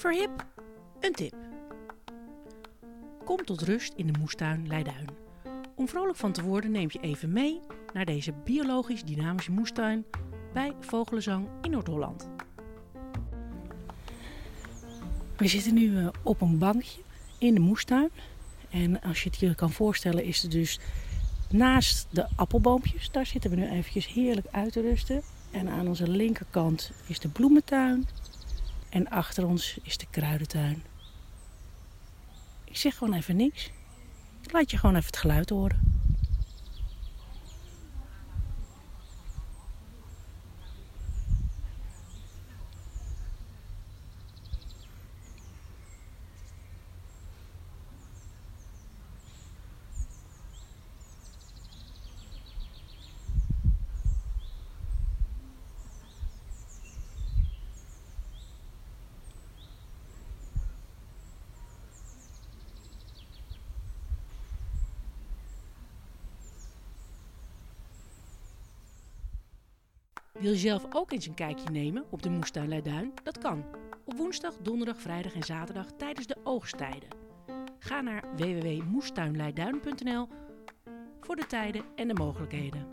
Verhip, een tip. Kom tot rust in de moestuin Leiduin. Om vrolijk van te worden neem je even mee naar deze biologisch dynamische moestuin bij Vogelenzang in Noord-Holland. We zitten nu eh, op een bankje in de moestuin. En als je het je kan voorstellen is het dus naast de appelboompjes. Daar zitten we nu eventjes heerlijk uit te rusten. En aan onze linkerkant is de bloementuin. En achter ons is de kruidentuin. Ik zeg gewoon even niks. Ik laat je gewoon even het geluid horen. Wil je zelf ook eens een kijkje nemen op de moestuin Leiduin? Dat kan. Op woensdag, donderdag, vrijdag en zaterdag tijdens de oogsttijden. Ga naar www.moestuinleiduin.nl voor de tijden en de mogelijkheden.